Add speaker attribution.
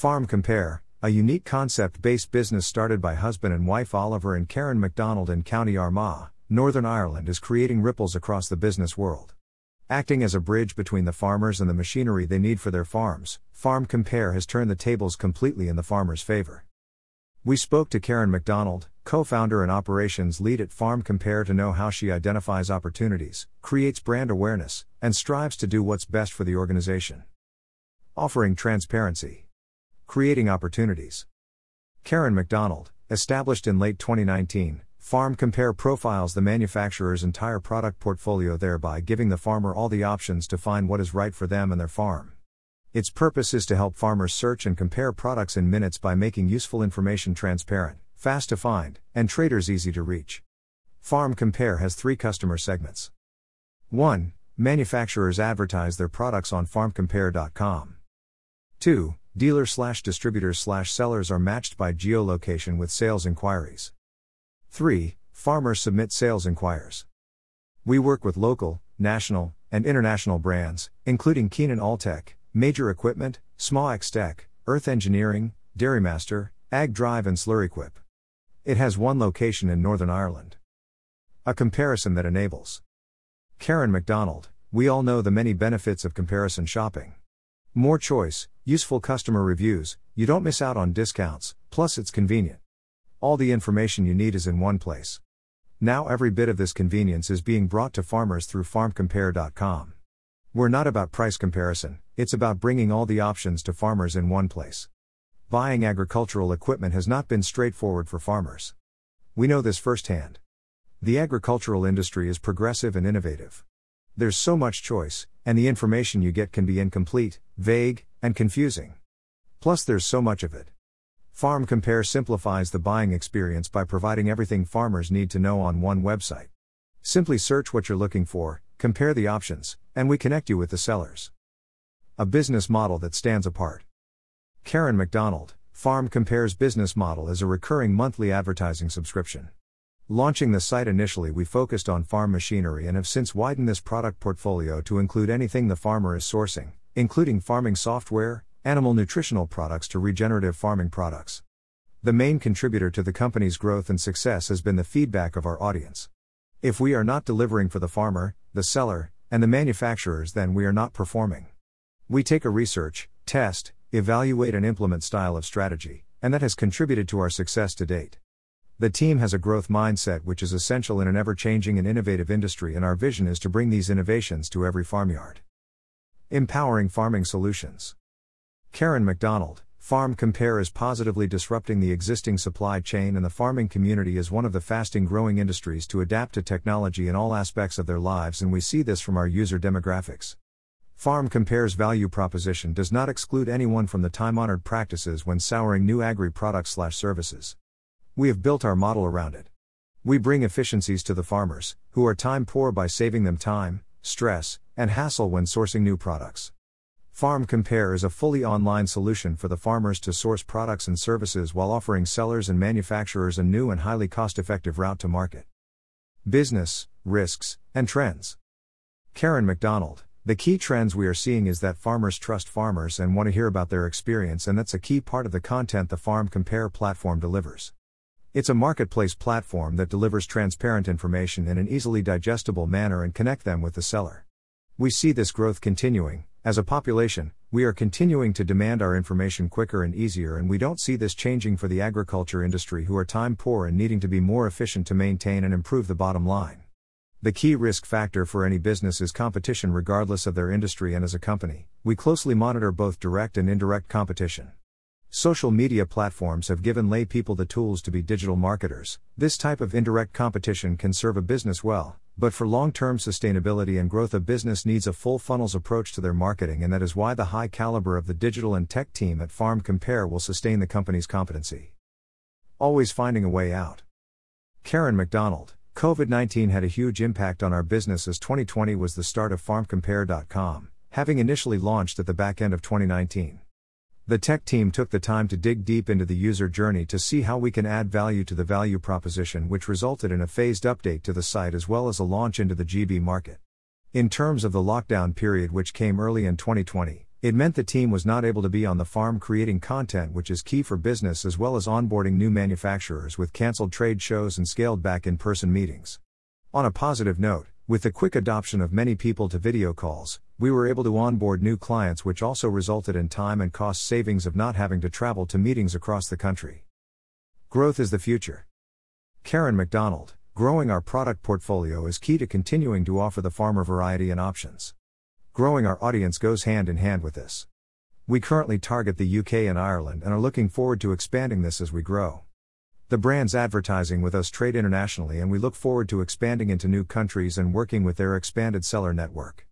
Speaker 1: Farm Compare, a unique concept based business started by husband and wife Oliver and Karen McDonald in County Armagh, Northern Ireland, is creating ripples across the business world. Acting as a bridge between the farmers and the machinery they need for their farms, Farm Compare has turned the tables completely in the farmers' favor. We spoke to Karen McDonald, co founder and operations lead at Farm Compare, to know how she identifies opportunities, creates brand awareness, and strives to do what's best for the organization. Offering transparency, creating opportunities. Karen McDonald, established in late 2019, Farm Compare profiles the manufacturer's entire product portfolio, thereby giving the farmer all the options to find what is right for them and their farm. Its purpose is to help farmers search and compare products in minutes by making useful information transparent, fast to find, and traders easy to reach. Farm Compare has three customer segments. 1. Manufacturers advertise their products on farmcompare.com. 2. Dealers slash distributors slash sellers are matched by geolocation with sales inquiries. 3. Farmers submit sales inquiries. We work with local, national, and international brands, including Keenan Alltech, Major Equipment, Smax Tech, Earth Engineering, Dairymaster, Ag Drive, and Slurryquip. It has one location in Northern Ireland. A comparison that enables. Karen McDonald, we all know the many benefits of comparison shopping. More choice, useful customer reviews, you don't miss out on discounts, plus it's convenient. All the information you need is in one place. Now every bit of this convenience is being brought to farmers through farmcompare.com. We're not about price comparison, it's about bringing all the options to farmers in one place. Buying agricultural equipment has not been straightforward for farmers. We know this firsthand. The agricultural industry is progressive and innovative. There's so much choice, and the information you get can be incomplete, vague, and confusing. Plus, there's so much of it. Farm Compare simplifies the buying experience by providing everything farmers need to know on one website. Simply search what you're looking for, compare the options, and we connect you with the sellers. A business model that stands apart. Karen McDonald, Farm Compare's business model is a recurring monthly advertising subscription. Launching the site initially, we focused on farm machinery and have since widened this product portfolio to include anything the farmer is sourcing, including farming software, animal nutritional products to regenerative farming products. The main contributor to the company's growth and success has been the feedback of our audience. If we are not delivering for the farmer, the seller, and the manufacturers, then we are not performing. We take a research, test, evaluate, and implement style of strategy, and that has contributed to our success to date. The team has a growth mindset which is essential in an ever changing and innovative industry, and our vision is to bring these innovations to every farmyard. Empowering farming solutions. Karen McDonald, Farm Compare is positively disrupting the existing supply chain, and the farming community is one of the fasting growing industries to adapt to technology in all aspects of their lives, and we see this from our user demographics. Farm Compare's value proposition does not exclude anyone from the time honored practices when souring new agri products slash services. We have built our model around it. We bring efficiencies to the farmers, who are time poor by saving them time, stress, and hassle when sourcing new products. Farm Compare is a fully online solution for the farmers to source products and services while offering sellers and manufacturers a new and highly cost effective route to market. Business, risks, and trends. Karen McDonald, the key trends we are seeing is that farmers trust farmers and want to hear about their experience, and that's a key part of the content the Farm Compare platform delivers. It's a marketplace platform that delivers transparent information in an easily digestible manner and connect them with the seller. We see this growth continuing, as a population, we are continuing to demand our information quicker and easier, and we don't see this changing for the agriculture industry, who are time poor and needing to be more efficient to maintain and improve the bottom line. The key risk factor for any business is competition, regardless of their industry, and as a company, we closely monitor both direct and indirect competition. Social media platforms have given lay people the tools to be digital marketers. This type of indirect competition can serve a business well, but for long term sustainability and growth, a business needs a full funnels approach to their marketing, and that is why the high caliber of the digital and tech team at Farm Compare will sustain the company's competency. Always finding a way out. Karen McDonald COVID 19 had a huge impact on our business as 2020 was the start of FarmCompare.com, having initially launched at the back end of 2019. The tech team took the time to dig deep into the user journey to see how we can add value to the value proposition, which resulted in a phased update to the site as well as a launch into the GB market. In terms of the lockdown period, which came early in 2020, It meant the team was not able to be on the farm creating content, which is key for business, as well as onboarding new manufacturers with cancelled trade shows and scaled back in person meetings. On a positive note, with the quick adoption of many people to video calls, we were able to onboard new clients, which also resulted in time and cost savings of not having to travel to meetings across the country. Growth is the future. Karen McDonald, growing our product portfolio is key to continuing to offer the farmer variety and options. Growing our audience goes hand in hand with this. We currently target the UK and Ireland and are looking forward to expanding this as we grow. The brand's advertising with us trade internationally, and we look forward to expanding into new countries and working with their expanded seller network.